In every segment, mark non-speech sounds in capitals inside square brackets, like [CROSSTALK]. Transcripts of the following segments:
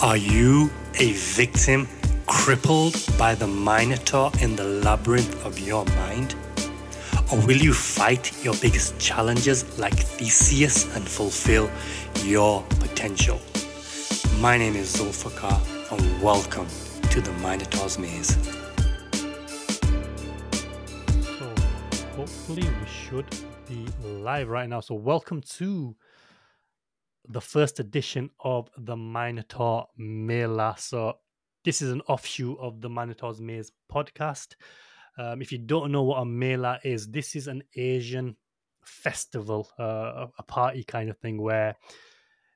Are you a victim crippled by the Minotaur in the labyrinth of your mind? Or will you fight your biggest challenges like Theseus and fulfill your potential? My name is Zulfikar, and welcome to the Minotaur's Maze. So hopefully we should be live right now. So welcome to the first edition of the Minotaur Mela. So this is an offshoot of the Minotaur's Maze podcast. Um, if you don't know what a Mela is, this is an Asian festival, uh, a party kind of thing where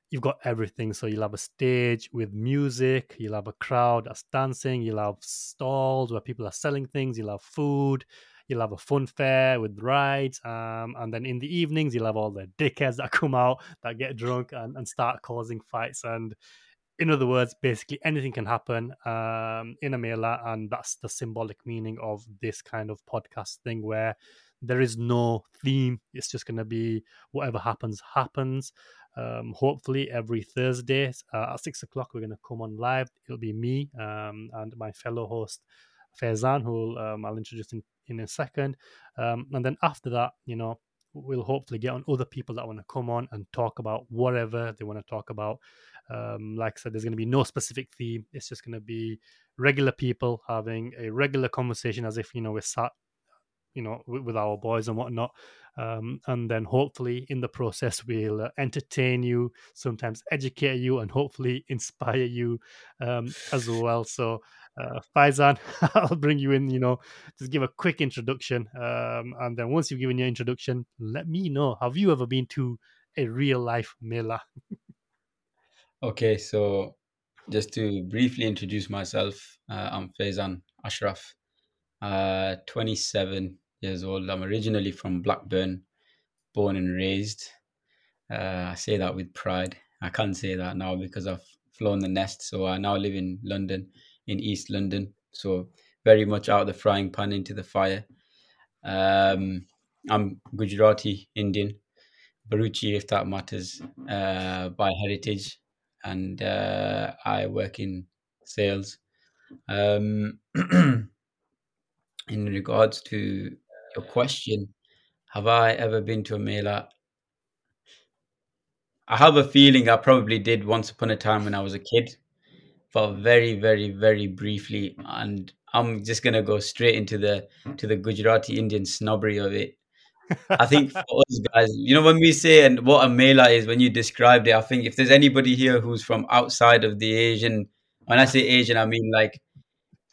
you've got everything. So you'll have a stage with music, you'll have a crowd that's dancing, you'll have stalls where people are selling things, you'll have food, you'll have a fun fair with rides, um, and then in the evenings you'll have all the dickheads that [LAUGHS] come out that get drunk and, and start causing fights. And in other words, basically anything can happen um, in a mela, and that's the symbolic meaning of this kind of podcast thing where there is no theme. It's just going to be whatever happens, happens. Um, hopefully, every Thursday uh, at six o'clock, we're going to come on live. It'll be me um, and my fellow host, Faizan, who um, I'll introduce in, in a second. Um, and then after that, you know, we'll hopefully get on other people that want to come on and talk about whatever they want to talk about. Um, like I said, there's going to be no specific theme. It's just going to be regular people having a regular conversation as if, you know, we're sat you know with, with our boys and whatnot um, and then hopefully in the process we'll uh, entertain you sometimes educate you and hopefully [LAUGHS] inspire you um, as well so uh, Faizan, [LAUGHS] I'll bring you in, you know, just give a quick introduction. Um, and then once you've given your introduction, let me know have you ever been to a real life Mela? okay, so just to briefly introduce myself, uh, I'm Faizan Ashraf, uh, 27 years old. I'm originally from Blackburn, born and raised. Uh, I say that with pride. I can't say that now because I've flown the nest. So I now live in London, in East London. So very much out of the frying pan into the fire. Um, I'm Gujarati Indian, Bharuchi if that matters, uh, by heritage, and uh, I work in sales. Um, [CLEARS THROAT] in regards to your question, have I ever been to a Mela? I have a feeling I probably did once upon a time when I was a kid, but very, very, very briefly. And I'm just gonna go straight into the to the Gujarati Indian snobbery of it. [LAUGHS] I think for us guys, you know, when we say and what a Mela is, when you described it, I think if there's anybody here who's from outside of the Asian, when I say Asian, I mean like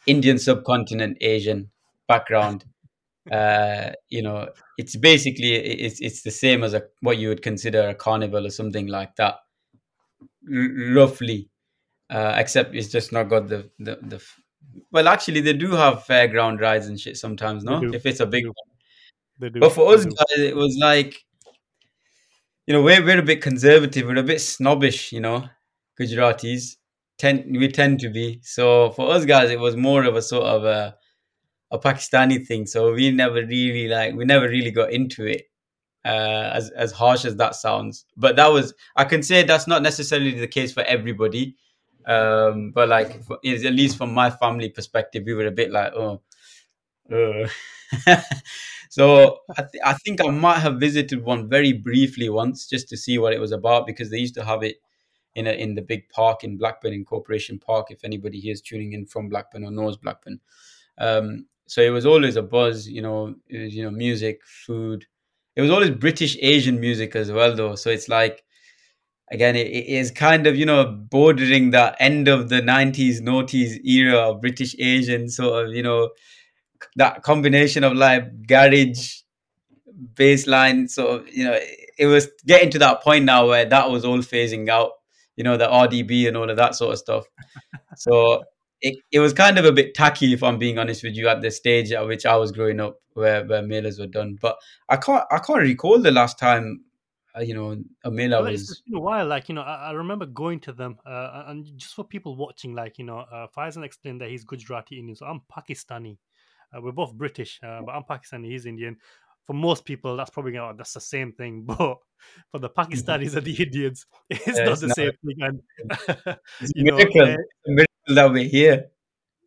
Indian subcontinent Asian background, [LAUGHS] uh, you know, it's basically it's it's the same as a what you would consider a carnival or something like that, r- roughly. Uh, except it's just not got the, the the well actually they do have fairground rides and shit sometimes no? if it's a big one. But for us guys it was like you know we're, we're a bit conservative. We're a bit snobbish you know gujaratis. Tend we tend to be. So for us guys it was more of a sort of a a Pakistani thing. So we never really like we never really got into it. Uh, as as harsh as that sounds, but that was I can say that's not necessarily the case for everybody. Um, but like for, at least from my family perspective, we were a bit like oh. Uh. [LAUGHS] so I, th- I think I might have visited one very briefly once just to see what it was about because they used to have it in a, in the big park in Blackburn in Corporation Park. If anybody here is tuning in from Blackburn or knows Blackburn, um, so it was always a buzz, you know, was, you know, music, food. It was always British Asian music as well, though. So it's like, again, it, it is kind of, you know, bordering the end of the 90s, noughties era of British Asian sort of, you know, that combination of like garage, bassline. So, you know, it was getting to that point now where that was all phasing out, you know, the RDB and all of that sort of stuff. [LAUGHS] So it, it was kind of a bit tacky, if I'm being honest with you, at the stage at which I was growing up, where where Melas were done. But I can't I can't recall the last time, you know, a Mela well, was. It's been a while, like you know, I, I remember going to them, uh, and just for people watching, like you know, uh, Faizan explained that he's Gujarati Indian, so I'm Pakistani. Uh, we're both British, uh, but I'm Pakistani. He's Indian. for most people, that's probably oh, that's the same thing. [LAUGHS] But for the [LAUGHS] Pakistanis and the Indians, [LAUGHS] it's Yeah, not it's the not. same thing. And It's you know, miracle. a miracle that we're here.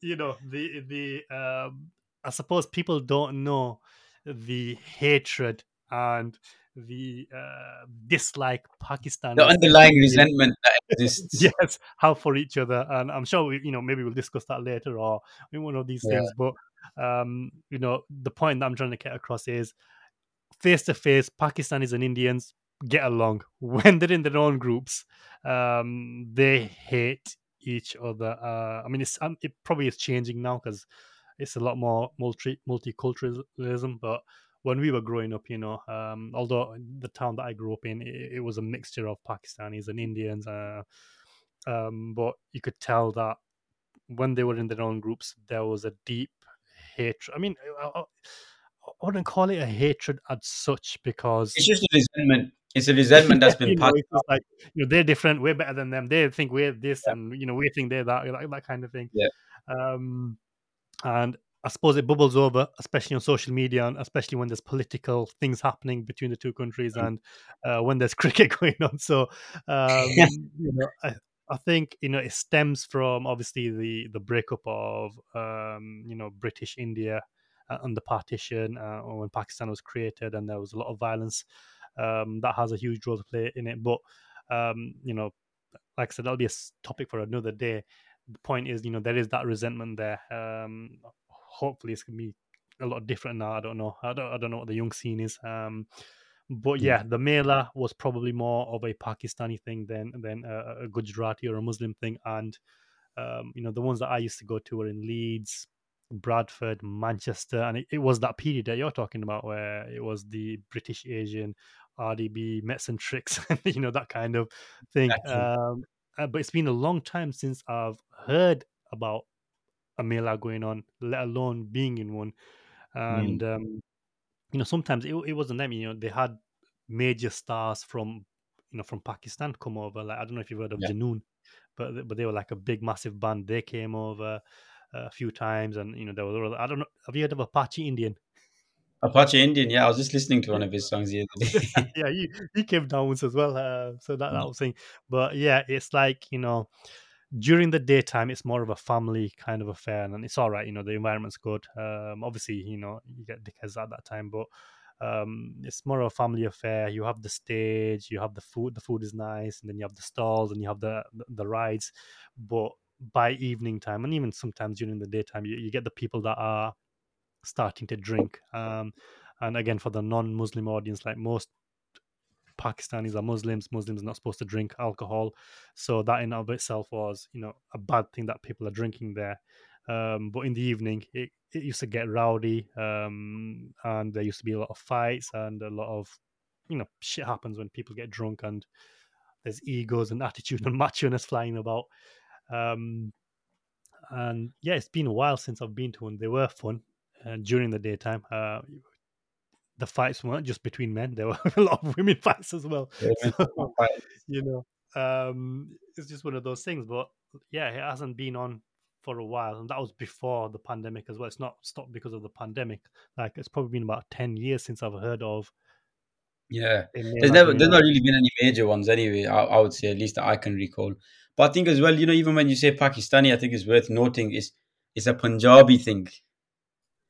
you know the the um i suppose people don't know the hatred and the uh, dislike pakistan The underlying resentment that [LAUGHS] exists. yes have for each other and i'm sure we, you know maybe we'll discuss that later or in one of these Yeah. things but um you know the point that i'm trying to get across is face to face pakistanis and indians get along [LAUGHS] when they're in their own groups um they hate each other uh i mean it's um, it probably is changing now because it's a lot more multi multiculturalism but when we were growing up you know um although the town that i grew up in it, it was a mixture of pakistanis and indians uh um but you could tell that when they were in their own groups there was a deep hatred i mean I, I, I wouldn't call it a hatred as such because It's just a resentment. It's a resentment that's been [LAUGHS] know, passed. like you know they're different, we're better than them. They think we're this, Yeah. and you know we think they're that, like that kind of thing. Yeah. Um, and I suppose it bubbles over, especially on social media, and especially when there's political things happening between the two countries, Mm. and uh, when there's [LAUGHS] cricket going on. So, um, [LAUGHS] you know, I, I think you know it stems from obviously the the breakup of um, you know British India uh, and the partition uh, when Pakistan was created, and there was a lot of violence um, that has a huge role to play in it. But um, you know, like I said, that'll be a topic for another day. The point is, you know, there is that resentment there. Um, hopefully, it's gonna be a lot different now. I don't know. I don't. I don't know what the young scene is. Um, but Yeah. yeah, the Mela was probably more of a Pakistani thing than than a, a Gujarati or a Muslim thing. And um, you know, the ones that I used to go to were in Leeds, Bradford, Manchester, and it, it was that period that you're talking about where it was the British Asian RDB Metz and Trix, [LAUGHS] you know, that kind of thing. Um, uh, but it's been a long time since I've heard about a Mela going on, let alone being in one. And um, you know, sometimes it, it wasn't them. You know, they had major stars from you know from Pakistan come over. Like I don't know if you've heard of Yeah. Junoon, but but they were like a big massive band. They came over a few times, and you know there was I don't know. Have you heard of Apache Indian? Apache Indian, yeah, I was just listening to one of his songs the other [LAUGHS] day. [LAUGHS] yeah, he, he came down once as well. Uh, so that, that was thing. But yeah, it's like, you know, during the daytime, it's more of a family kind of affair. And it's all right, you know, the environment's good. Um, obviously, you know, you get dickheads at that time, but um, it's more of a family affair. You have the stage, you have the food, the food is nice, and then you have the stalls and you have the, the, rides. But by evening time, and even sometimes during the daytime, you, you get the people that are starting to drink. Um, and again, for the non-Muslim audience, like most Pakistanis are Muslims, Muslims are not supposed to drink alcohol, so that in of itself was, you know, a bad thing that people are drinking there. Um, but in the evening, it, it used to get rowdy, um, and there used to be a lot of fights and a lot of, you know, shit happens when people get drunk and there's egos and [LAUGHS] attitude and macho-ness flying about. Um, and yeah, it's been a while since I've been to one. They were fun uh, during the daytime. Uh, the fights weren't just between men; there were [LAUGHS] a lot of women fights as well. [LAUGHS] So, you know, um, it's just one of those things. But yeah, it hasn't been on for a while, and that was before the pandemic as well. It's not stopped because of the pandemic. Like it's probably been about ten years since I've heard of. Yeah, there's never there's not really been any major ones anyway. I, I would say at least that I can recall. But I think as well, you know, even when you say Pakistani, I think it's worth noting is it's a Punjabi thing.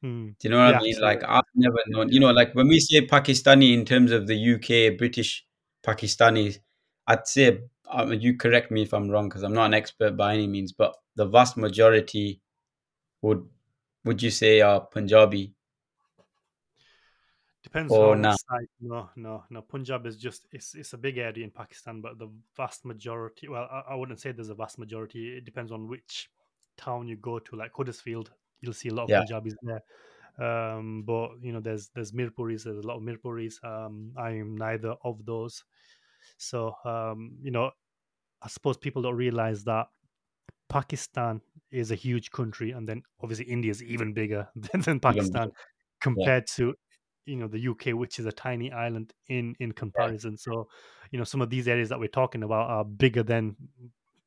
Hmm. Do you know what Yeah, I mean? Like I've never known, you know, like when we say Pakistani in terms of the UK, British Pakistanis, I'd say I mean, you correct me if I'm wrong because I'm not an expert by any means, but the vast majority would would you say are Punjabi? Depends Or on nah. side. No, no, no. Punjab is just it's it's a big area in Pakistan, but the vast majority. Well, I, I wouldn't say there's a vast majority. It depends on which town you go to. Like Huddersfield, you'll see a lot of Yeah. Punjabis there. Um, but you know, there's there's Mirpuris. There's a lot of Mirpuris. Um, I am neither of those. So um, you know, I suppose people don't realize that Pakistan is a huge country, and then obviously India is even bigger [LAUGHS] than, than Pakistan compared to you know the UK, which is a tiny island in in comparison. So you know some of these areas that we're talking about are bigger than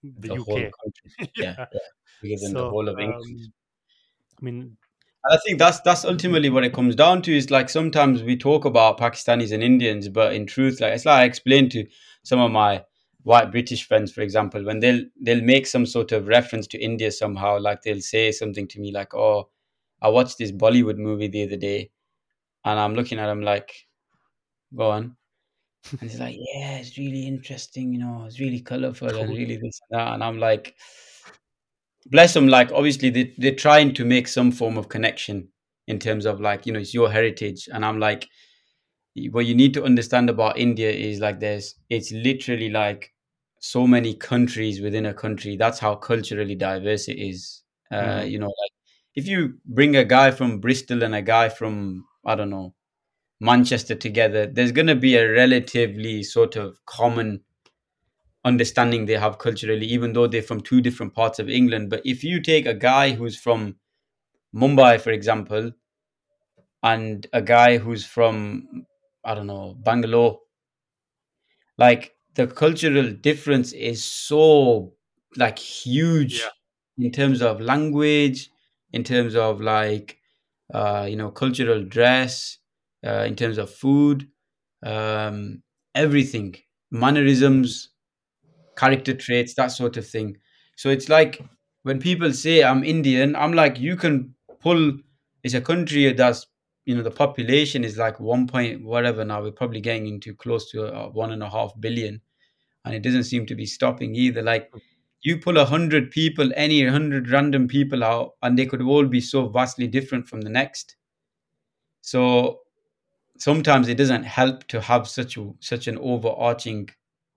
the, the UK. [LAUGHS] Yeah, yeah. Bigger than the whole of England. um, I mean, I think that's that's ultimately what it comes down to. Is like sometimes we talk about Pakistanis and Indians, but in truth, like it's like I explained to some of my white British friends, for example, when they'll they'll make some sort of reference to India somehow, like they'll say something to me like, "Oh, I watched this Bollywood movie the other day," and I'm looking at them like, "Go on," and he's like, "Yeah, it's really interesting, you know, it's really colorful and really this and that," and I'm like bless them like obviously they, they're trying to make some form of connection in terms of like you know it's your heritage. And i'm like what you need to understand about india is like there's it's literally like so many countries within a country. That's how culturally diverse it is. Uh, Mhm. you know like if you bring a guy from bristol and a guy from i don't know manchester together there's going to be a relatively sort of common understanding they have culturally, even though they're from two different parts of England. But if you take a guy who's from Mumbai, for example, and a guy who's from, I don't know, Bangalore, like the cultural difference is so like Yeah. huge in terms of language, in terms of like, uh, you know, cultural dress, uh, in terms of food, um, everything, mannerisms character traits, that sort of thing. So it's like when people say I'm Indian, I'm like, you can pull. It's a country that's you know the population is like one point whatever now. We're probably getting into close to uh, one and a half billion, and it doesn't seem to be stopping either. Like you pull a hundred people, any hundred random people out, and they could all be so vastly different from the next. So sometimes it doesn't help to have such a, such an overarching,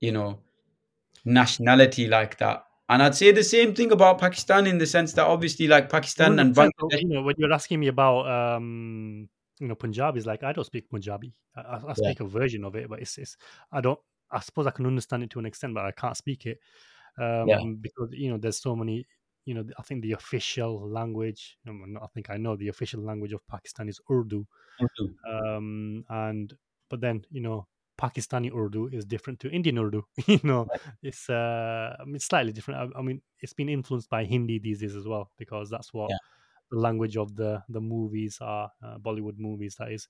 you know, nationality like that. And I'd say the same thing about Pakistan in the sense that obviously, like Pakistan and Bangladesh, you know, when you're asking me about, um, you know, Punjabi, is like I don't speak Punjabi. I, I, I yeah, speak a version of it, but it's, it's I don't. I suppose I can understand it to an extent, but I can't speak it yeah, um, because you know there's so many. You know, I think the official language. not I think I know the official language of Pakistan is Urdu, Urdu. um, and but then you know Pakistani Urdu is different to Indian Urdu. [LAUGHS] you know, it's uh, I mean, slightly different. I, I mean, it's been influenced by Hindi these days as well because that's what yeah, the language of the the movies are, uh, Bollywood movies. That is.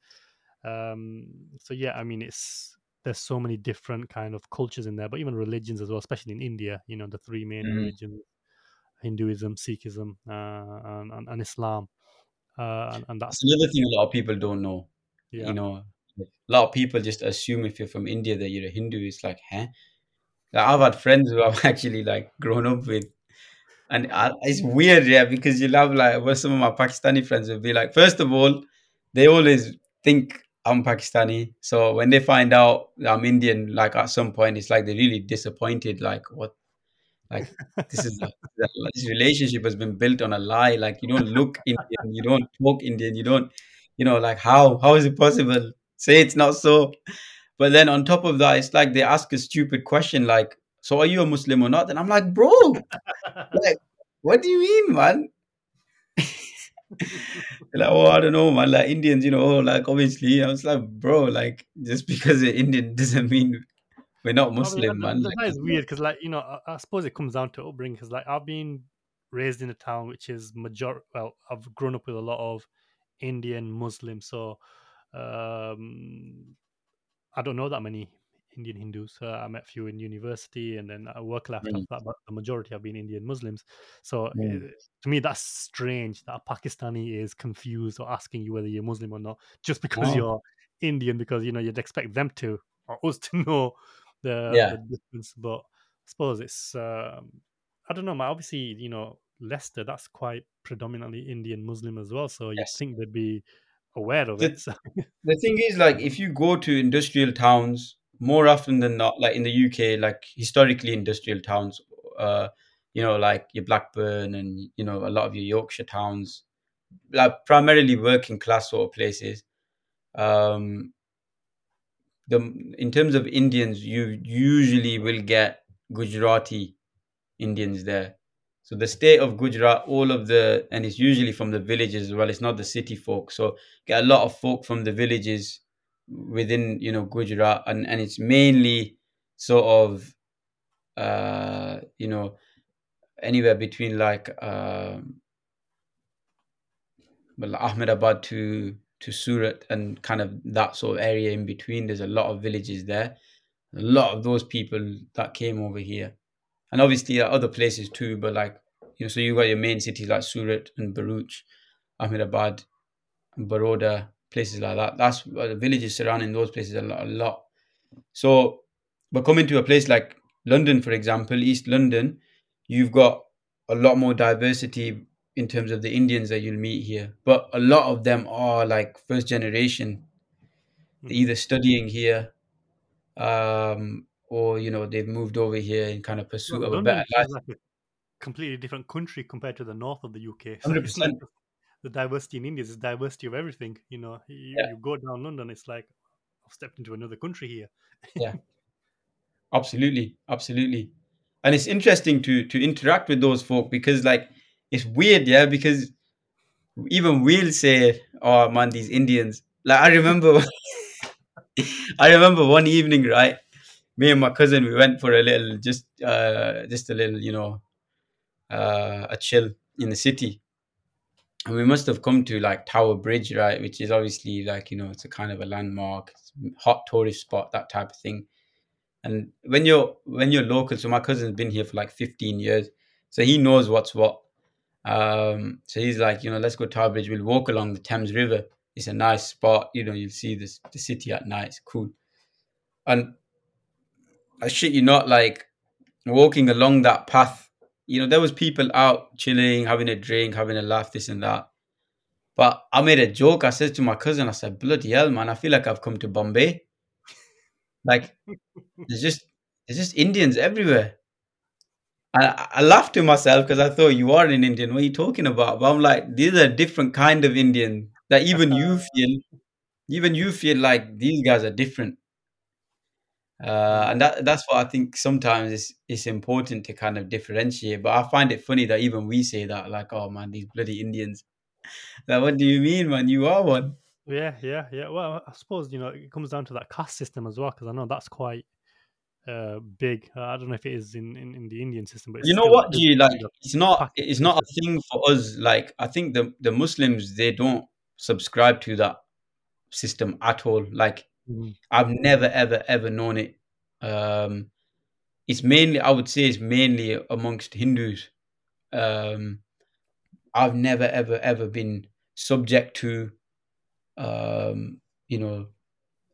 Um, so yeah, I mean, it's there's so many different kind of cultures in there, but even religions as well, especially in India. You know, the three main mhm. religions: Hinduism, Sikhism, uh, and, and, and Islam. Uh, and, and That's another thing a lot of people don't know. yeah. You know, a lot of people just assume if you're from India that you're a Hindu. It's like, huh? Like, I've had friends who I've [LAUGHS] actually like grown up with, and I, it's weird, yeah, because you love like what some of my Pakistani friends would be like. First of all, they always think I'm Pakistani, so when they find out I'm Indian, like at some point, it's like they're really disappointed. Like, what Like this is [LAUGHS] this relationship has been built on a lie. Like you don't look Indian, you don't talk Indian, you don't, you know, like how how is it possible? Say it's not so. But then on top of that, it's like they ask a stupid question like, "So are you a Muslim or not?" And I'm like, "Bro, [LAUGHS] like, what do you mean, man?" [LAUGHS] Like, "Oh, I don't know, man. Like Indians, you know, oh, like obviously." I was like, "Bro, like just [LAUGHS] because you're Indian doesn't mean we're not I mean, that, Muslim, man." that, Like, that it's is weird because, like, you know, I, I suppose it comes down to upbringing. Because, like, I've been raised in a town which is major. Well, I've grown up with a lot of Indian Muslims, so um, I don't know that many Indian Hindus. Uh, I met a few in university, and then I work left Mm, that. But the majority have been Indian Muslims. So uh, mm. to me, that's strange that a Pakistani is confused or asking you whether you're Muslim or not just because you're Indian. Because you know you'd expect them to or us to [LAUGHS] know the yeah, the difference. But I suppose it's um, I don't know. Man, obviously, you know Leicester, that's quite predominantly Indian Muslim as well. So yes. think they'd be aware of The it. So, [LAUGHS] The thing is, like, if you go to industrial towns, more often than not, like in the UK, like historically industrial towns, uh, you know, like your Blackburn and you know a lot of your Yorkshire towns, like primarily working class sort of places. Um, the in terms of Indians, you usually will get Gujarati Indians there. So the state of Gujarat, all of the, and it's usually from the villages as well. It's not the city folk. So get a lot of folk from the villages within, you know, Gujarat, and and it's mainly sort of, uh, you know, anywhere between like um well, Ahmedabad to to Surat and kind of that sort of area in between. There's a lot of villages there. A lot of those people that came over here, and obviously other places too. But like you know, so you got your main cities like Surat and Bharuch, Ahmedabad, Baroda, places like that. That's uh, the villages surrounding those places a lot, a lot. So, but coming to a place like London, for example, East London, you've got a lot more diversity in terms of the Indians that you'll meet here. But a lot of them are like first generation, They're either studying here, um, or you know they've moved over here in kind of pursuit Well, of a better life. like a completely different country compared to the north of the UK. So Hundred it's not percent. just the diversity in India; it's diversity of everything. You know, you, Yeah. you go down London, it's like I've stepped into another country here. Yeah, [LAUGHS] absolutely, absolutely. And it's interesting to to interact with those folk because like it's weird, yeah, because even we'll say, "Oh man, these Indians." Like I remember, [LAUGHS] I remember one evening, right? Me and my cousin, we went for a little, just uh, just a little, you know, uh, a chill in the city, and we must have come to like Tower Bridge, right? Which is obviously like you know, it's a kind of a landmark, hot tourist spot, that type of thing. And when you're when you're local, so my cousin's been here for like 15 years, so he knows what's what. Um, so he's like, you know, let's go Tower Bridge. We'll walk along the Thames River. It's a nice spot. You know, you'll see this the city at night. It's cool. And I shit you not, like walking along that path, you know, there was people out chilling, having a drink, having a laugh, this and that. But I made a joke. I said to my cousin, I said, bloody hell, man, I feel like I've come to Bombay. Like [LAUGHS] there's just there's just Indians everywhere. I, I laughed to myself because I thought you are an Indian. What are you talking about? But I'm like, these are a different kind of Indian that even you [LAUGHS] feel, even you feel like these guys are different. Uh, and that that's what I think sometimes it's it's important to kind of differentiate. But I find it funny that even we say that, like, oh man, these bloody Indians. [LAUGHS] Like, what do you mean, man? You are one. Yeah, yeah, yeah. Well, I suppose you know it comes down to that caste system as well, because I know that's quite uh, big. Uh, I don't know if it is in, in, in the Indian system, but it's You know what, big G? Like, it's not it's not a thing for us. Like, I think the the Muslims they don't subscribe to that system at all. Like, Mhm. I've never ever ever known it. Um, it's mainly I would say it's mainly amongst Hindus. Um, I've never ever ever been subject to, um, you know,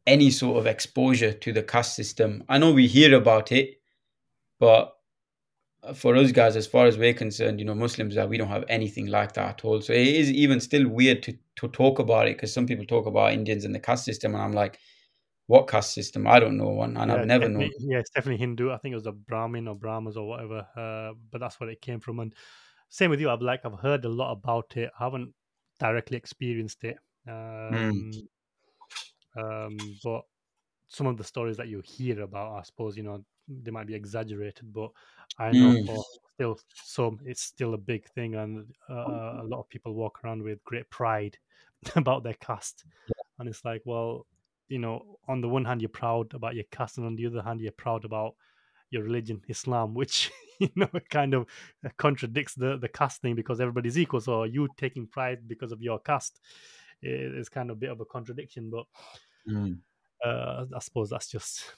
any sort of exposure to the caste system. I know we hear about it, but for us guys, as far as we're concerned, you know, Muslims that we don't have anything like that at all. So it is even still weird to to talk about it because some people talk about Indians and the caste system, and I'm like, what caste system? I don't know one, and Yeah, I've never known. yeah, it's definitely Hindu. I think it was a Brahmin or Brahmas or whatever, uh, but that's where it came from. And same with you. I've like I've heard a lot about it. I haven't directly experienced it, um, um, but some of the stories that you hear about, I suppose you know they might be exaggerated, but I know Mm. for still some it's still a big thing, and uh, a lot of people walk around with great pride [LAUGHS] about their caste, and it's like, well, you know, on the one hand you're proud about your caste, and on the other hand you're proud about your religion, Islam, which [LAUGHS] you know kind of contradicts the the caste thing because everybody's equal. So you taking pride because of your caste is kind of a bit of a contradiction, but Mm. uh, I suppose that's just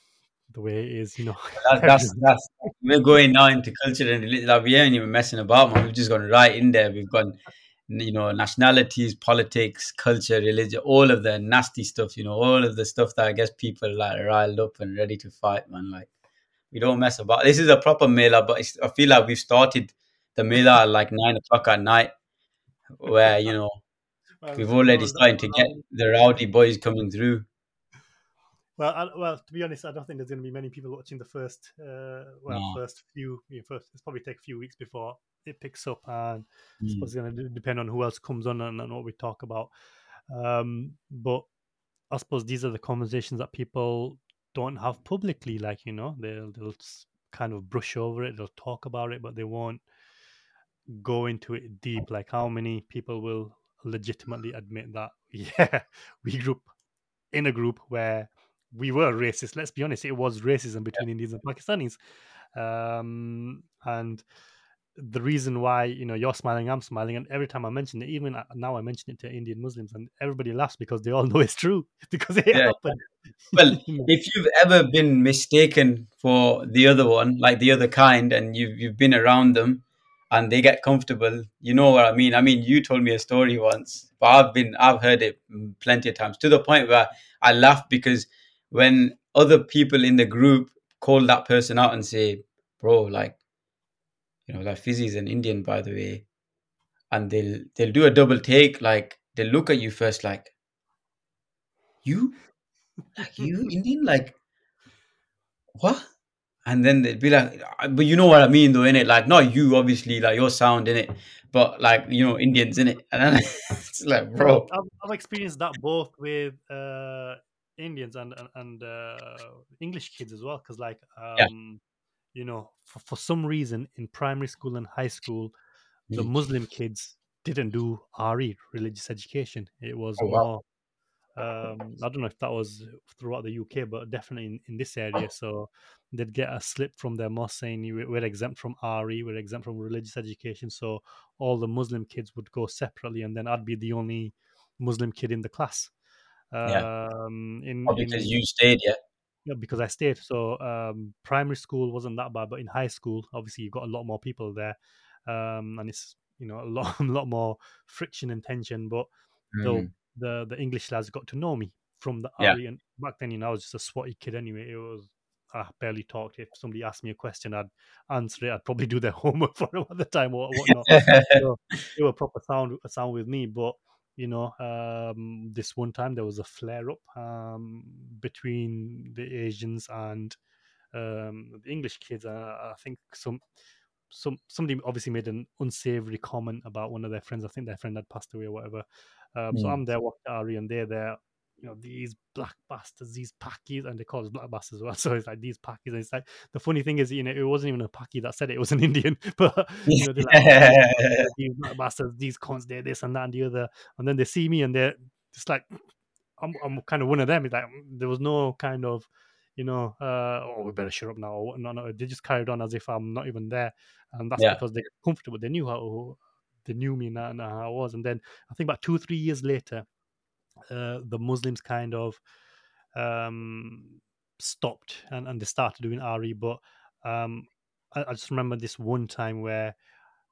the way it is, you know. That, that's [LAUGHS] that's we're going now into culture and religion. Like, we ain't even messing about, man. We've just gone right in there. We've gone, you know, nationalities, politics, culture, religion, all of the nasty stuff. You know, all of the stuff that I guess people like riled up and ready to fight, man. Like we don't mess about. This is a proper mela, but it's, I feel like we've started the mela at like nine o'clock at night, where you know [LAUGHS] we've already started to get the rowdy boys coming through. Well, I, well, to be honest, I don't think there's going to be many people watching the first, uh, well, No. first few. You know, first, it's probably take a few weeks before it picks up, and I Mm. suppose it's going to depend on who else comes on and, and what we talk about. Um, but I suppose these are the conversations that people don't have publicly. Like you know, they'll they'll kind of brush over it. They'll talk about it, but they won't go into it deep. Like how many people will legitimately admit that? [LAUGHS] Yeah, we grew up in a group where we were racist. Let's be honest, it was racism between Indians and Pakistanis, um, and the reason why you know you're smiling, I'm smiling, and every time I mention it, even uh, now I mention it to Indian Muslims, and everybody laughs because they all [LAUGHS] know it's true because it Yeah. happened. [LAUGHS] Well, if you've ever been mistaken for the other one, like the other kind, and you've you've been around them, and they get comfortable, you know what I mean. I mean, you told me a story once, but I've been I've heard it mm, plenty of times to the point where I laugh because when other people in the group call that person out and say, "Bro, like, you know, that Fizzy's an Indian, by the way," and they'll they'll do a double take, like they'll look at you first, like, "You, like you [LAUGHS] Indian, like." what? And then they'd be like, "Uh, but you know what I mean, though, innit? Like, not you, obviously, like your sound, innit? But like, you know, Indians, innit? [LAUGHS] And then it's like, bro, I've, I've experienced that both with uh, Indians and and, and uh, English kids as well. Because like, Yeah. You know, for, for some reason in primary school and high school, the Mm. Muslim kids didn't do RE religious education. It was Oh, wow. more. Um, I don't know if that was throughout the UK, but definitely in, in this area. So they'd get a slip from their mosque saying we're exempt from RE, we're exempt from religious education. So all the Muslim kids would go separately, and then I'd be the only Muslim kid in the class. Yeah. Um, in, Oh, because in you stayed, yeah? Yeah, because I stayed. So um, primary school wasn't that bad, but in high school, obviously you've got a lot more people there, um, and it's you know a lot, [LAUGHS] a lot more friction and tension. But Mm. the the English lads got to know me from the Yeah. RE, and back then you know I was just a swatty kid anyway. It was I barely talked. If somebody asked me a question, I'd answer it. I'd probably [LAUGHS] do their homework for them at the time or whatnot. [LAUGHS] so they were proper sound sound with me, but you know, um, this one time there was a flare up um, between the Asians and um, the English kids. Uh, I think some some somebody obviously made an unsavory comment about one of their friends. I think their friend had passed away or whatever. Um, So Mm. I'm there walking Ari, and they're there. You know these black bastards, these packies, and they call us black bastards as well. [LAUGHS] So it's like these packies. And it's like the funny thing is, you know, it wasn't even a paki that said it; it was an Indian. [LAUGHS] But you know, they're like, "Oh, these black bastards, these cons, they're this and that and the other. And then they see me and they're just like, I'm, I'm kind of one of them. It's like mm, there was no kind of, you know, uh, oh, we better shut up now. Or no, no, they just carried on as if I'm not even there, and that's Yeah. because they're comfortable. They knew how they knew me and, and how I was. And then I think about two, three years later, uh, the Muslims kind of um, stopped and, and they started doing RE. But um, I, I just remember this one time where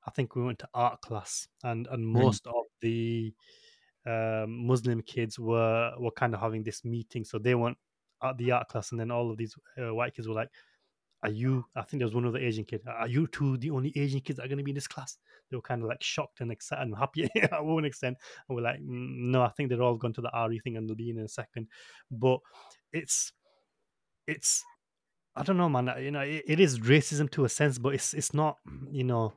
I think we went to art class, and and Mm. most of the um, Muslim kids were were kind of having this meeting. So they went at the art class, and then all of these uh, white kids were like, "Are you?" I think there was one of the Asian kid. Are you two the only Asian kids that are going to be in this class? They were kind of like shocked and excited and happy [LAUGHS] at one extent. And we're like, "Mm, "No, I think they're all gone to the RE thing, and they'll be in in a second. But it's it's I don't know, man. You know, it, it is racism to a sense, but it's it's not. You know,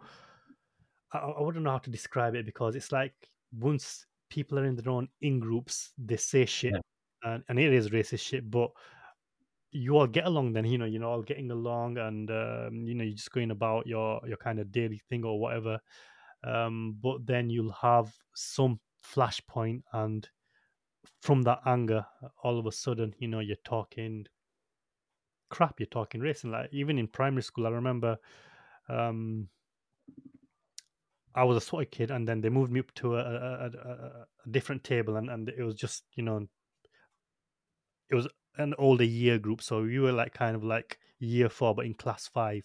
I, I wouldn't know how to describe it because it's like once people are in their own in groups, they say shit, Yeah. and, and it is racist shit. But you all get along, then you know you're all getting along, and um, you know you're just going about your your kind of daily thing or whatever. Um, but then you'll have some flashpoint, and from that anger, all of a sudden, you know, you're talking crap. You're talking racing. Like even in primary school, I remember. Um, I was a sort of kid, and then they moved me up to a, a, a, a- different table, and, and it was just you know, it was an older year group, so you were like kind of like year four, but in class five,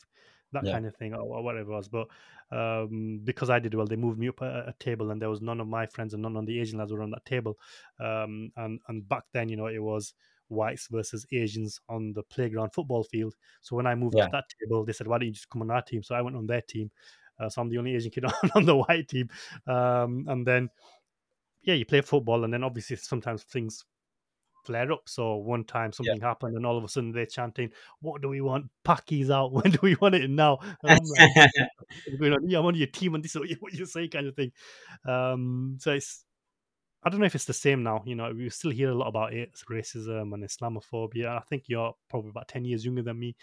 that Yeah. kind of thing, or, whatever it was. But um, because I did well, they moved me up a, a table, and there was none of my friends and none of the Asian lads were on that table. Um, and and back then, you know, it was whites versus Asians on the playground football field. So when I moved Yeah. to that table, they said, "Why don't you just come on our team?" So I went on their team. Uh, so I'm the only Asian kid [LAUGHS] on, on the white team. Um, and then, yeah, you play football, and then obviously sometimes things flare up. So one time something happened, and all of a sudden they're chanting, "What do we want? Packies out! [LAUGHS] When do we want it now?" And I'm like, [LAUGHS] "What's going on? Yeah, I'm on your team, and this is [LAUGHS] what you, say, kind of thing. Um, so it's. I don't know if it's the same now. You know, we still hear a lot about it, racism and Islamophobia. I think you're probably about ten years younger than me,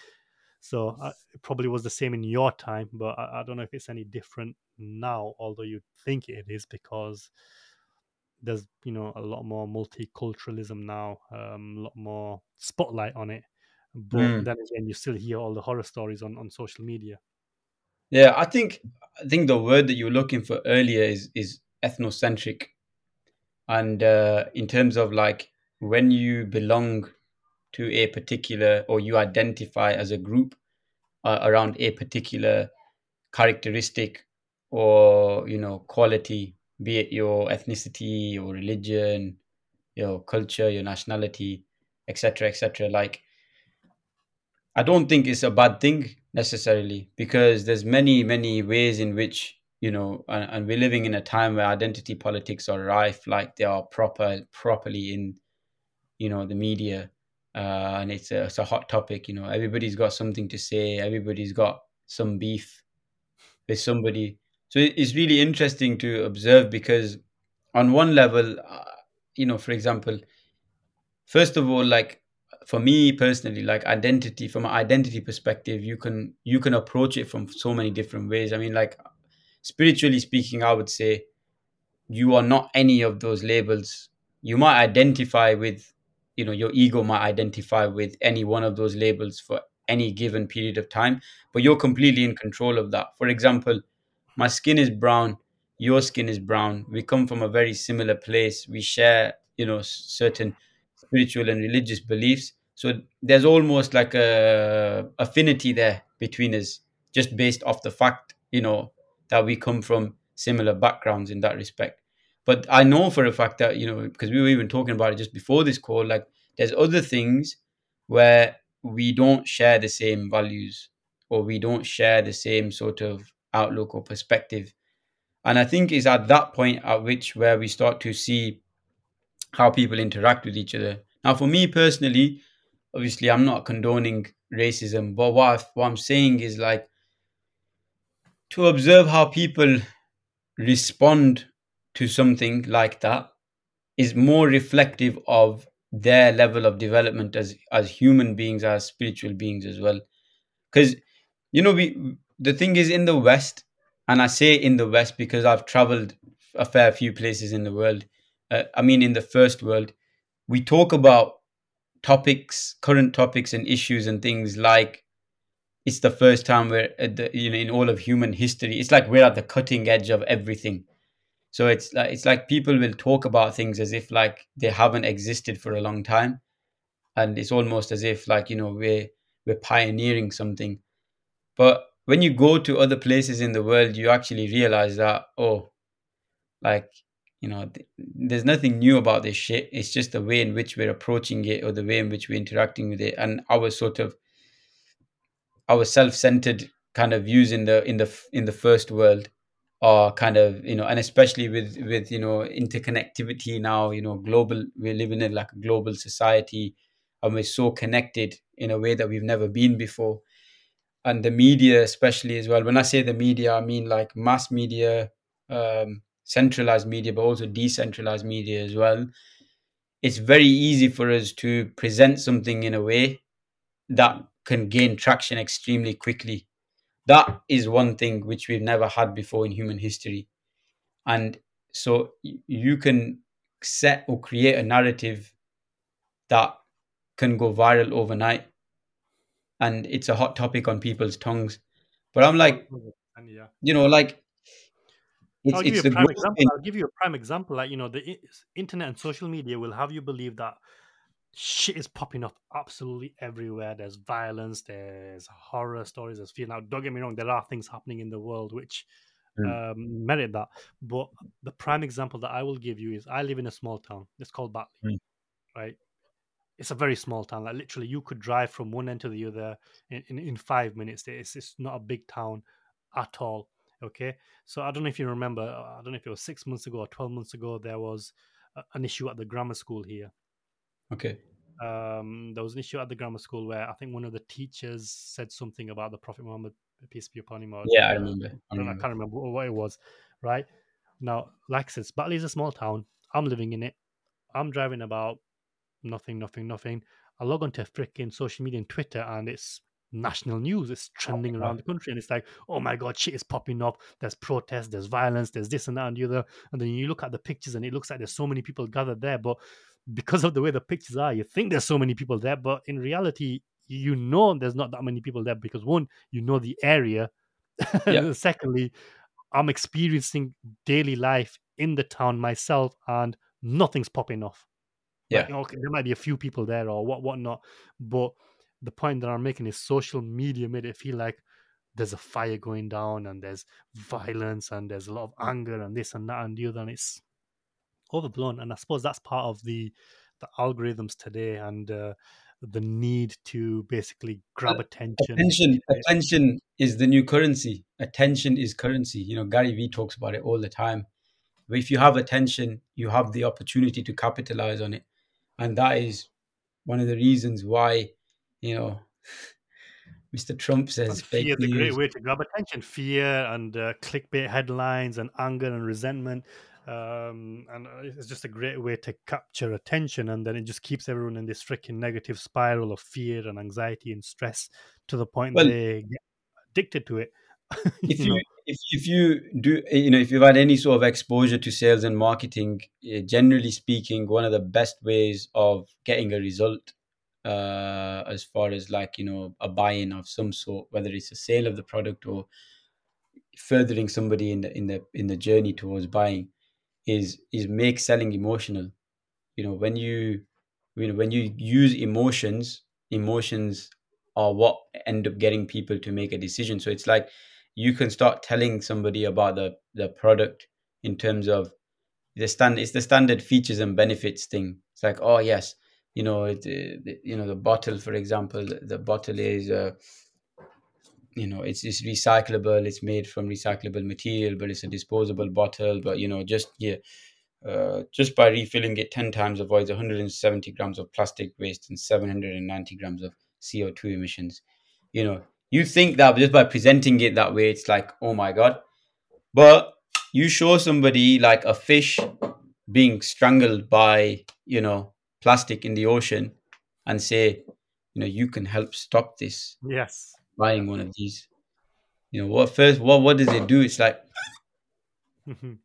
so uh, it probably was the same in your time. But I, I don't know if it's any different now. Although you think it is because there's you know a lot more multiculturalism now, um, a lot more spotlight on it. But Mm. then again, you still hear all the horror stories on on social media. Yeah, I think I think the word that you were looking for earlier is is ethnocentric, and uh, in terms of like when you belong to a particular or you identify as a group uh, around a particular characteristic or you know quality, be it your ethnicity, your religion, your culture, your nationality, etc., etc. Like I don't think it's a bad thing necessarily because there's many many ways in which you know and, and we're living in a time where identity politics are rife like they are proper properly in you know the media uh, and it's a, it's a hot topic you know everybody's got something to say everybody's got some beef with somebody so it's really interesting to observe because on one level uh, you know for example first of all like for me personally like identity from an identity perspective you can you can approach it from so many different ways. I mean like spiritually speaking i would say you are not any of those labels. You might identify with you know your ego might identify with any one of those labels for any given period of time but you're completely in control of that. For example my skin is brown. Your skin is brown. We come from a very similar place. We share you know certain spiritual and religious beliefs. So there's almost like a affinity there between us just based off the fact you know that we come from similar backgrounds in that respect. But i know for a fact that you know because we were even talking about it just before this call like there's other things where we don't share the same values or we don't share the same sort of outlook or perspective. And i think it's at that point at which where we start to see how people interact with each other. Now for me personally obviously i'm not condoning racism but what, I, what i'm saying is like to observe how people respond to something like that is more reflective of their level of development as as human beings as spiritual beings as well. Because you know we the thing is in the west and i say in the west because i've traveled a fair few places in the world uh, i mean in the first world we talk about topics current topics and issues and things like it's the first time we're at the, you know in all of human history it's like we're at the cutting edge of everything. So it's like it's like people will talk about things as if like they haven't existed for a long time and it's almost as if like you know we're we're pioneering something. But when you go to other places in the world you actually realize that oh like you know th- there's nothing new about this shit. It's just the way in which we're approaching it or the way in which we're interacting with it and our sort of our self-centered kind of views in the in the in the first world are kind of you know and especially with with you know interconnectivity now you know global we're living in like a global society and we're so connected in a way that we've never been before and the media especially as well. When i say the media i mean like mass media um centralized media but also decentralized media as well. It's very easy for us to present something in a way that can gain traction extremely quickly. That is one thing which we've never had before in human history. And so you can set or create a narrative that can go viral overnight and it's a hot topic on people's tongues but i'm like And yeah. you know like it's I'll give you a prime example. I'll give you a prime example. Like you know, the internet and social media will have you believe that shit is popping up absolutely everywhere. There's violence, there's horror stories, there's fear. Now, don't get me wrong, there are things happening in the world which Mm. um, merit that. But the prime example that I will give you is I live in a small town. It's called Batley, Mm. right? It's a very small town. Like literally, you could drive from one end to the other in, in, in five minutes. It's, it's not a big town at all. Okay, so I don't know if you remember. uh, I don't know if it was six months ago or twelve months ago. There was a- an issue at the grammar school here okay um, there was an issue at the grammar school where I think one of the teachers said something about the Prophet Muhammad, peace be upon him. Or, yeah i remember i don't, I can't remember what it was, right? Now, like I said, Batley is a small town. I'm living in it. I'm driving about nothing, nothing, nothing. I log onto freaking social media and Twitter, and it's national news. It's trending oh, around the country, and it's like, oh my god, shit is popping up. There's protests, there's violence, there's this and that and the other. And then you look at the pictures, and it looks like there's so many people gathered there, but because of the way the pictures are, you think there's so many people there, but in reality, you know there's not that many people there because one, you know the area, [LAUGHS] Yeah. Secondly, I'm experiencing daily life in the town myself, and nothing's popping off. Yeah. Like, okay, there might be a few people there or what whatnot, but the point that I'm making is social media made it feel like there's a fire going down and there's violence and there's a lot of anger and this and that and the other, and it's overblown. And I suppose that's part of the the algorithms today and uh, the need to basically grab attention. Attention, attention is the new currency. Attention is currency. You know, Gary Vee talks about it all the time. But if you have attention, you have the opportunity to capitalize on it, and that is one of the reasons why, you know, [LAUGHS] Mr. Trump says fear a great way to grab attention. Fear and uh, clickbait headlines and anger and resentment. Um, and uh, it's just a great way to capture attention. And then it just keeps everyone in this freaking negative spiral of fear and anxiety and stress to the point Well- they get addicted to it. [LAUGHS] if you you know, if, if you do you know if you've had any sort of exposure to sales and marketing eh, generally speaking one of the best ways of getting a result uh as far as like you know a buy-in of some sort whether it's a sale of the product or furthering somebody in the in the in the journey towards buying is is make selling emotional. You know when you you know when you use emotions emotions are what end up getting people to make a decision. So it's like you can start telling somebody about the the product in terms of the stand it's the standard features and benefits thing. It's like oh yes you know it uh, the- you know the bottle for example the, the bottle is uh, you know it's it's recyclable it's made from recyclable material but it's a disposable bottle but you know just yeah uh, just by refilling it 10 times avoids 170 grams of plastic waste and 790 grams of co2 emissions. You know you think that just by presenting it that way it's like oh my god but you show somebody like a fish being strangled by you know plastic in the ocean and say you know you can help stop this yes. buying one of these you know what first what what does it do it's like Mhm.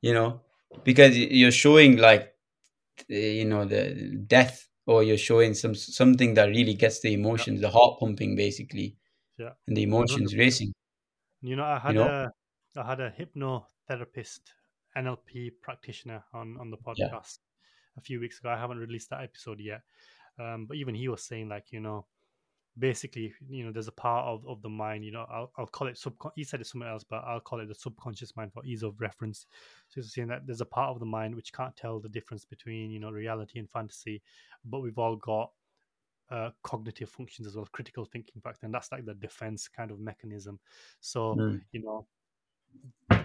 you know because you're showing like eh, you know the death or you're showing some something that really gets the emotions the heart pumping basically Yeah. and the emotions 100%. racing You know, I had know? a I had a hypnotherapist, NLP practitioner on on the Yeah. podcast a few weeks ago. I haven't released that episode yet, um, but even he was saying like, you know, basically, you know, there's a part of, of the mind. You know, I'll I'll call it subcon. He said it somewhere else, but I'll call it the subconscious mind for ease of reference. So he's saying that there's a part of the mind which can't tell the difference between you know reality and fantasy, but we've all got uh, cognitive functions as well, critical thinking factor, and that's like the defense kind of mechanism. So Mm. you know,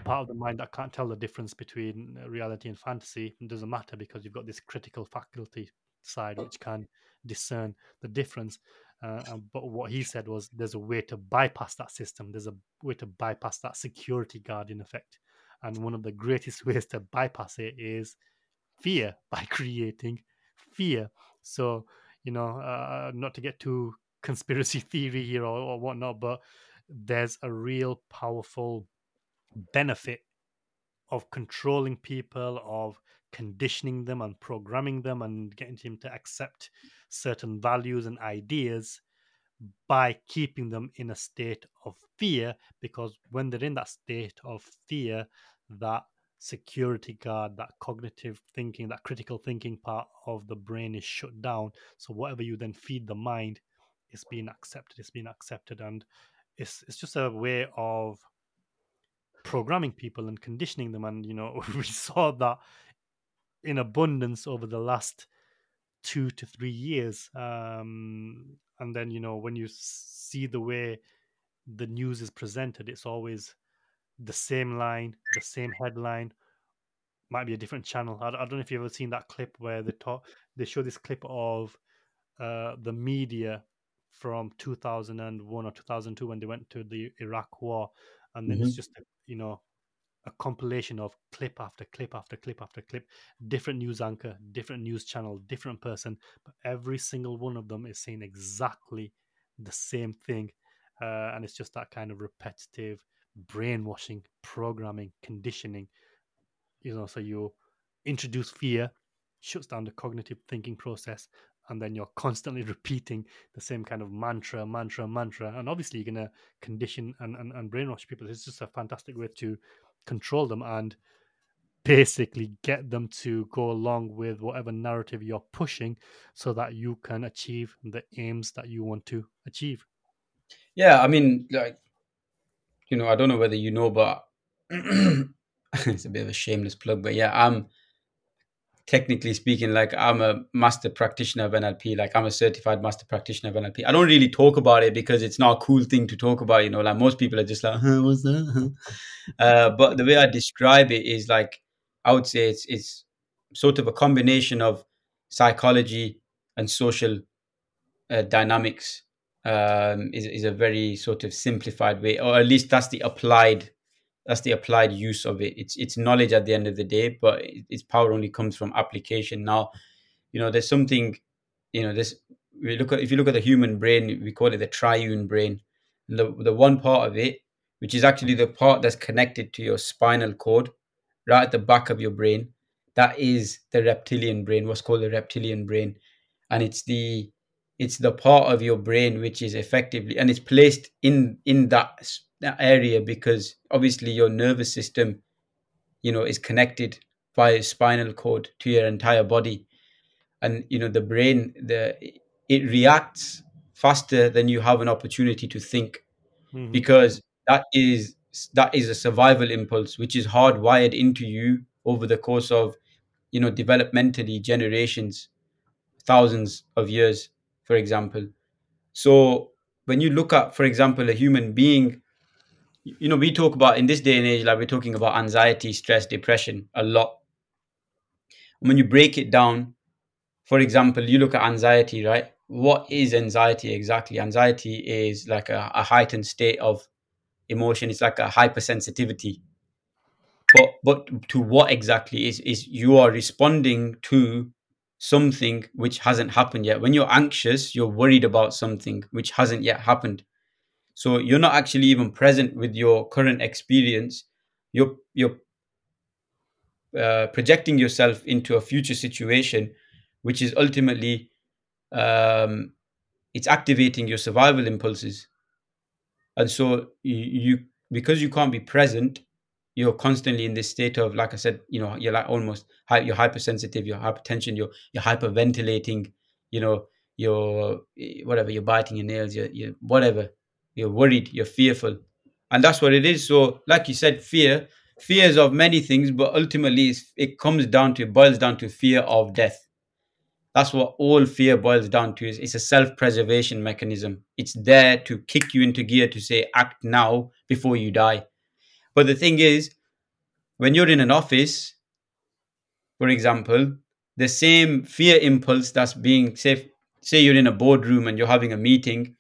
part of the mind that can't tell the difference between uh, reality and fantasy it doesn't matter because you've got this critical faculty side which can discern the difference. Uh, but what he said was there's a way to bypass that system. There's a way to bypass that security guard in effect. And one of the greatest [LAUGHS] ways to bypass it is fear [LAUGHS] by creating fear. So, you know, uh, not to get too conspiracy [LAUGHS] theory here or, or whatnot, but there's a real powerful benefit of controlling people, of conditioning them and programming them and getting them to accept certain values and ideas by keeping them in a state of fear because when they're in that state of fear that security guard that cognitive thinking that critical thinking part of the brain is shut down. So whatever you then feed the mind is being accepted it's being accepted and it's it's just a way of programming people and conditioning them. And you know [LAUGHS] we saw that in abundance over the last two to three years. Um and then you know when you see the way the news is presented it's always the same line the same headline. Might be a different channel. I, I don't know if you've ever seen that clip where they talk they show this clip of uh the media from 2001 or 2002 when they went to the iraq war and then it's Mhm. just you know a compilation of clip after clip after clip after clip different news anchor different news channel different person but every single one of them is saying exactly the same thing uh, and it's just that kind of repetitive brainwashing programming conditioning you know so you introduce fear shuts down the cognitive thinking process and then you're constantly [LAUGHS] repeating the same kind of mantra, mantra, mantra. And obviously, you're going to condition and, and, and brainwash people. It's just a fantastic way to control them and basically get them to go along with whatever narrative you're pushing so that you can achieve the aims that you want to achieve. Yeah, I mean, like, you know, I don't know whether you know, but [CLEARS THROAT] it's a bit of a shameless plug, but yeah, I'm technically speaking, like I'm a master practitioner of NLP, like I'm a certified master practitioner of NLP. I don't really talk about it because it's not a cool thing to talk about, you know, like most people are just like, [LAUGHS] huh, what's that? [LAUGHS] uh, but the way I describe it is like, I would say it's, it's sort of a combination of psychology and social uh, dynamics um, is, is a very sort of simplified way, or at least that's the applied that's the applied use of it. It's it's knowledge at the end of the day, but its power only comes from application. Now, you know, there's something, you know, this we look at if you look at the human brain, we call it the triune brain. The the one part of it, which is actually the part that's connected to your spinal cord, right at the back of your brain, that is the reptilian brain. What's called the reptilian brain, and it's the it's the part of your brain which is effectively and it's placed in in that that area because obviously your nervous system you know is connected via spinal cord to your entire body and you know the brain the it reacts faster than you have an opportunity to think mm-hmm. because that is that is a survival impulse which is hardwired into you over the course of you know developmentally generations thousands of years for example. So when you look at for example a human being you know we talk about in this day and age like we're talking about anxiety stress depression a lot. When you break it down for example you look at anxiety right? What is anxiety exactly? Anxiety is like a, a heightened state of emotion. It's like a hypersensitivity. But but to what exactly is is you are responding to something which hasn't happened yet when you're anxious you're worried about something which hasn't yet happened so you're not actually even present with your current experience. You're you're uh, projecting yourself into a future situation, which is ultimately um, it's activating your survival impulses. And so you, you because you can't be present, you're constantly in this state of like I said, you know, you're like almost you're hypersensitive, you're hypertension, you're you're hyperventilating, you know, you're eh, whatever, you're biting your nails, you're, you're whatever you're worried, you're fearful. And that's what it is. So, like you said, fear, fears of many things, but ultimately it comes down to, it boils down to fear of death. That's what all fear boils down to. Is it's a self-preservation mechanism. It's there to kick you into gear to say, act now before you die. But the thing is, when you're in an office, for example, the same fear impulse that's being say, say you're in a boardroom and you're having a meeting,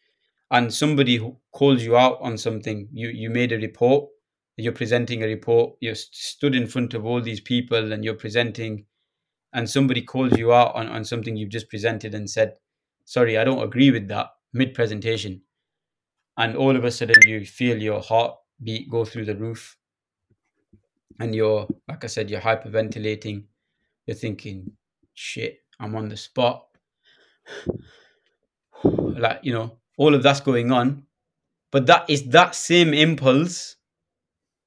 and somebody calls you out on something, you you made a report, you're presenting a report, you're stood in front of all these people and you're presenting, and somebody calls you out on, on something you've just presented and said, sorry, I don't agree with that mid presentation. And all of a sudden you feel your heartbeat go through the roof. And you're, like I said, you're hyperventilating. You're thinking, shit, I'm on the spot. [SIGHS] like, you know, all of that's going on but that is that same impulse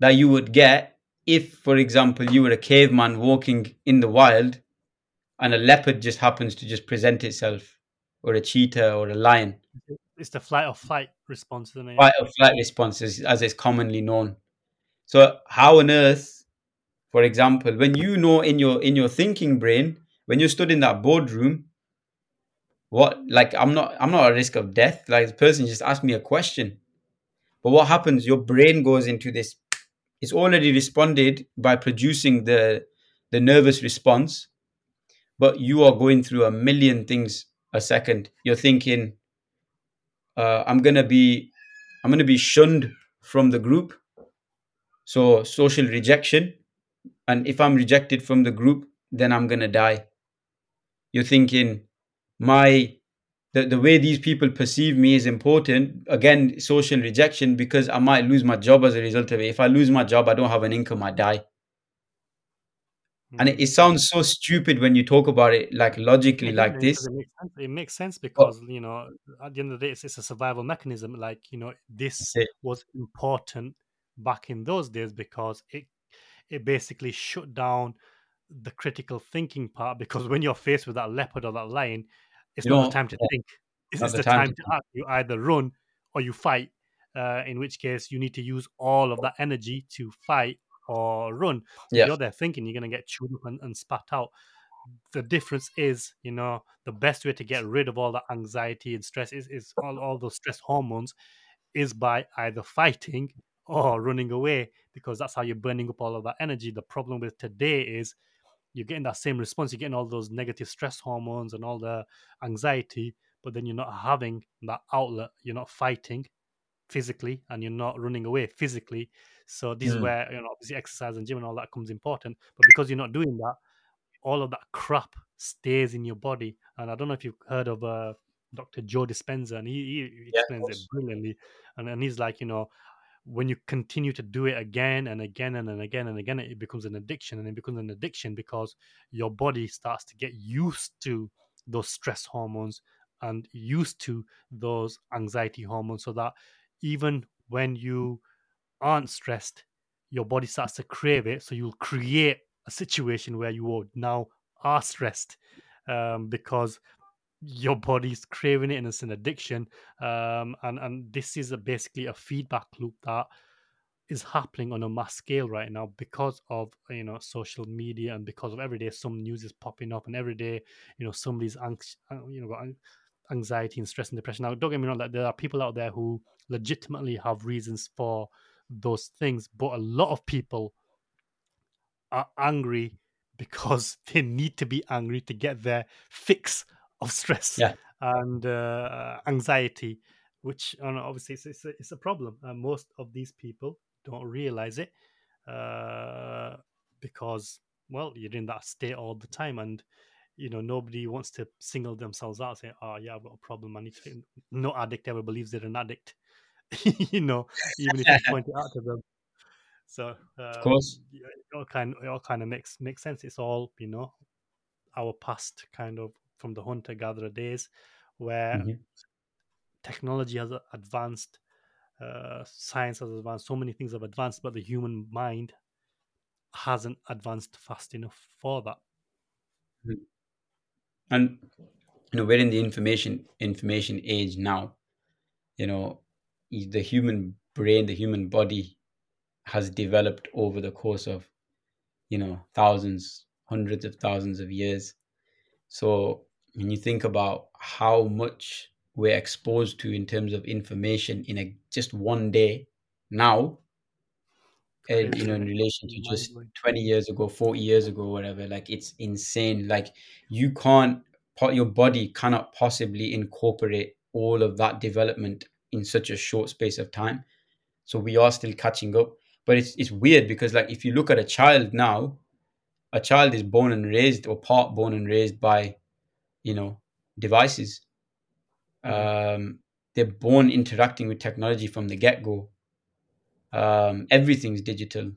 that you would get if for example you were a caveman walking in the wild and a leopard just happens to just present itself or a cheetah or a lion mm-hmm. It's the flight or fight response isn't it? fight or flight response as, as it's commonly known. So how on earth for example when you know in your in your thinking brain when you stood in that boardroom what like i'm not i'm not at risk of death. Like the person just asked me a question. But what happens? Your brain goes into this it's already responded by producing the the nervous response but you are going through a million things a second. You're thinking uh, i'm gonna be i'm gonna be shunned from the group. So social rejection. And if i'm rejected from the group then i'm gonna die. You're thinking my the, the way these people perceive me is important. Again social rejection because i might lose my job as a result of it. If i lose my job i don't have an income i die and it, it sounds so stupid when you talk about it like logically It like it this doesn't make sense. It makes sense because you know at the end of the day, it's, it's a survival mechanism. Like you know, this was important back in those days because it it basically shut down the critical thinking part. [LAUGHS] Because when you're faced with that leopard or that lion, it's You not know, the time to yeah, think. [LAUGHS] It's, not it's the the time time to to act. You either run or you fight. Uh, in which case, you need to use all of that energy to fight or run. Yeah. you're there thinking, you're going to get chewed up and, and spat out the difference is, you know, the best way to get rid of all that anxiety and stress is, is all, all those stress hormones is by either fighting or running away because that's how you're burning up all of that energy. The problem with today is you're getting that same response, you're getting all those negative stress hormones and all the anxiety, but then you're not having that outlet, you're not fighting physically and you're not running away physically. So this is Mm. where you know obviously exercise and gym and all that comes important. But because you're not doing that, all of that crap stays in your body. And I don't know if you've heard of uh, Dr. Joe Dispenza, and he, he Yeah, explains it brilliantly. And, and he's like, you know, when you continue to do it again and again and, and again and again, it becomes an addiction. And it becomes an addiction because your body starts to get used to those stress hormones and used to those anxiety hormones so that even when you aren't stressed, your body starts to crave it. So you'll create a situation where you now are stressed um, because your body's craving it and it's an addiction. Um, and, and this is a, basically a feedback loop that is happening on a mass scale right now because of you know social media and because of every day some news is popping up and every day you know somebody's anx- uh, you know anxiety and stress and depression now don't get me wrong that there are people out there who legitimately have reasons for those things but a lot of people are angry because [LAUGHS] they need to be angry to get their fix of stress Yeah. and uh, anxiety, which uh, obviously it's, it's, a, it's a problem. Uh, most of these people don't realize it uh, because, well, you're in that state all the time and you know nobody wants to single themselves out say oh yeah i've got a problem i need to no addict ever believes they're an addict [LAUGHS] you know even if you [LAUGHS] point it out to them so um, Of course. it all kind it all kind of makes makes sense. It's all you know, our past kind of from the hunter gatherer days, where Mhm. technology has advanced, uh, science has advanced, so many things have advanced, but the human mind hasn't advanced fast enough for that. and you know we're in the information information age now you know the human brain the human body has developed over the course of you know thousands hundreds of thousands of years. So when you think about how much we're exposed to in terms of information in a just one day now and you know in relation to just 20 years ago 40 years ago whatever like it's insane. Like you can't your body cannot possibly incorporate all of that development in such a short space of time. So we are still catching up. But it's it's weird because like if you look at a child now a child is born and raised or part born and raised by you know devices. Mhm. um they're born interacting with technology from the get-go. Um everything's digital.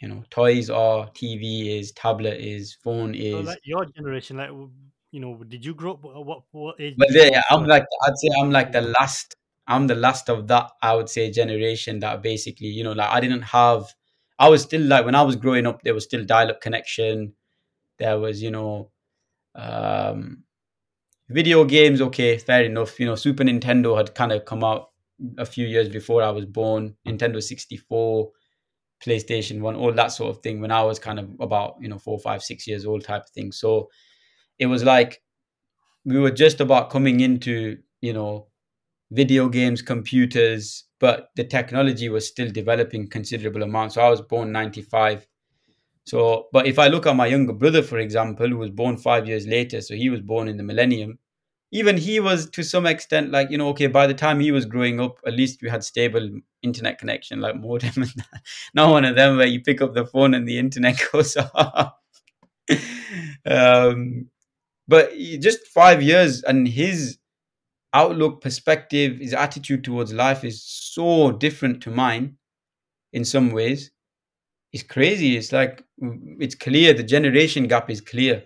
You know toys are tv is tablet is phone So is. like your generation, like you know, did you grow up? What what age but yeah, i'm like i'd say i'm like the last i'm the last of that i would say generation that basically you know like i didn't have i was still like when i was growing up there was still dial-up connection. There was you know um video games okay fair enough. You know super nintendo had kind of come out a few years before i was born. Nintendo 64 PlayStation One, all that sort of thing when I was kind of about, you know, four, five, six years old type of thing. So it was like we were just about coming into, you know, video games, computers, but the technology was still developing considerable amount. So I was born 95. So, but if I look at my younger brother, for example, who was born five years later, so he was born in the millennium, even he was to some extent like, you know, okay, by the time he was growing up, at least we had stable internet connection, like modem and that. [LAUGHS] Not one of them where you pick up the phone and the internet [LAUGHS] goes off. [LAUGHS] um, but just five years and his outlook, perspective, his attitude towards life is so different to mine in some ways. it's crazy. It's like mm, it's clear. The generation gap is clear.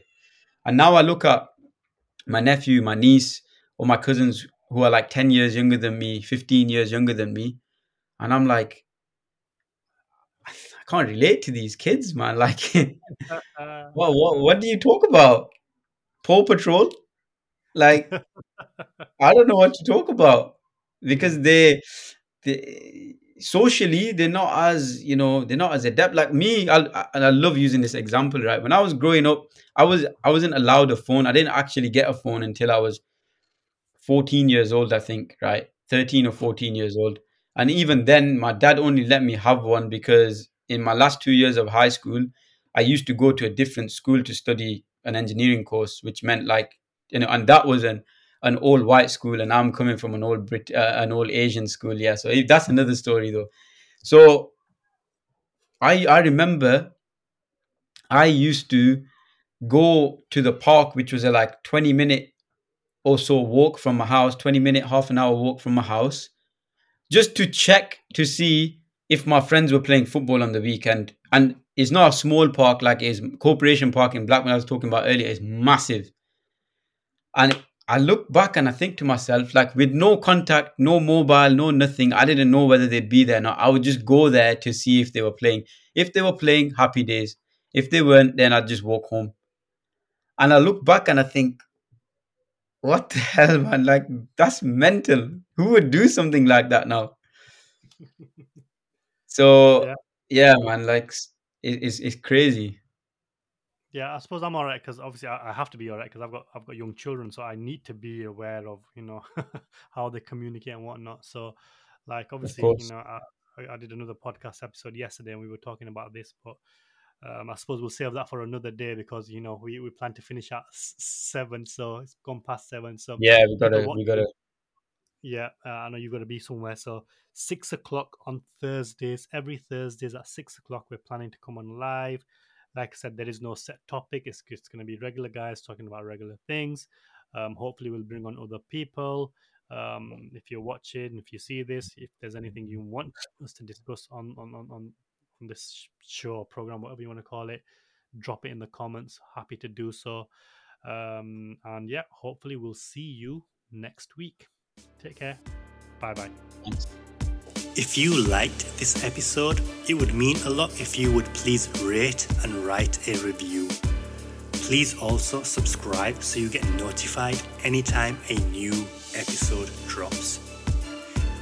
And now I look at my nephew, my niece, or my cousins who are like 10 years younger than me, 15 years younger than me. And I'm like, I can't relate to these kids, man. [LAUGHS] Like, [LAUGHS] what, what, what do you talk about? Paw Patrol? Like, I don't know what to talk about because they, they socially they're not as you know they're not as adept. Like me I, I, and i love using this example right? When i was growing up i was i wasn't allowed a phone. I didn't actually get a phone until i was 14 years old i think right? 13 or 14 years old. And even then my dad only let me have one because in my last two years of high school i used to go to a different school to study an engineering course which meant like you know and that was an an all white school and I'm coming from an old Brit uh, an old Asian school. Yeah, so that's another story though. So I I remember I used to go to the park, which was a like 20 minute or so walk from my house, 20 minute, half an hour walk from my house, just to check to see if my friends were playing football on the weekend. And it's not a small park like it's Corporation Park in Blackburn I was talking about earlier. It's massive. And I look back and I think to myself, like with no contact, no mobile, no nothing, I didn't know whether they'd be there or not. I would just go there to see if they were playing. If they were playing, happy days. If they weren't, then I'd just walk home. And I look back and I think, what the [LAUGHS] hell, man? Like, that's mental. Who would do something like that now? [LAUGHS] So, yeah, yeah man, like, it, it's, it's crazy. Yeah, I suppose I'm all right because obviously I, I, have to be all right because I've got I've got young children, so I need to be aware of you know [LAUGHS] how they communicate and whatnot. So, like obviously, you know, I, I did another podcast episode yesterday and we were talking about this, but um, I suppose we'll save that for another day because you know we, we plan to finish at seven, so it's gone past seven. So yeah, we gotta we gotta. Yeah, uh, I know you've got to be somewhere. So six o'clock on Thursdays, every Thursdays at six o'clock, we're planning to come on live. Like I said, there is no set topic. It's just going to be regular guys talking about regular things. Um, hopefully, we'll bring on other people. Um, if you're watching, if you see this, if there's anything you want us to discuss on on on, on this show program, whatever you want to call it, drop it in the comments. Happy to do so. Um, and yeah, hopefully, we'll see you next week. Take care. Bye bye. If you liked this episode, it would mean a lot if you would please rate and write a review. Please also subscribe so you get notified anytime a new episode drops.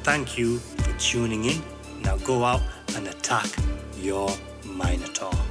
Thank you for tuning in. Now go out and attack your Minotaur.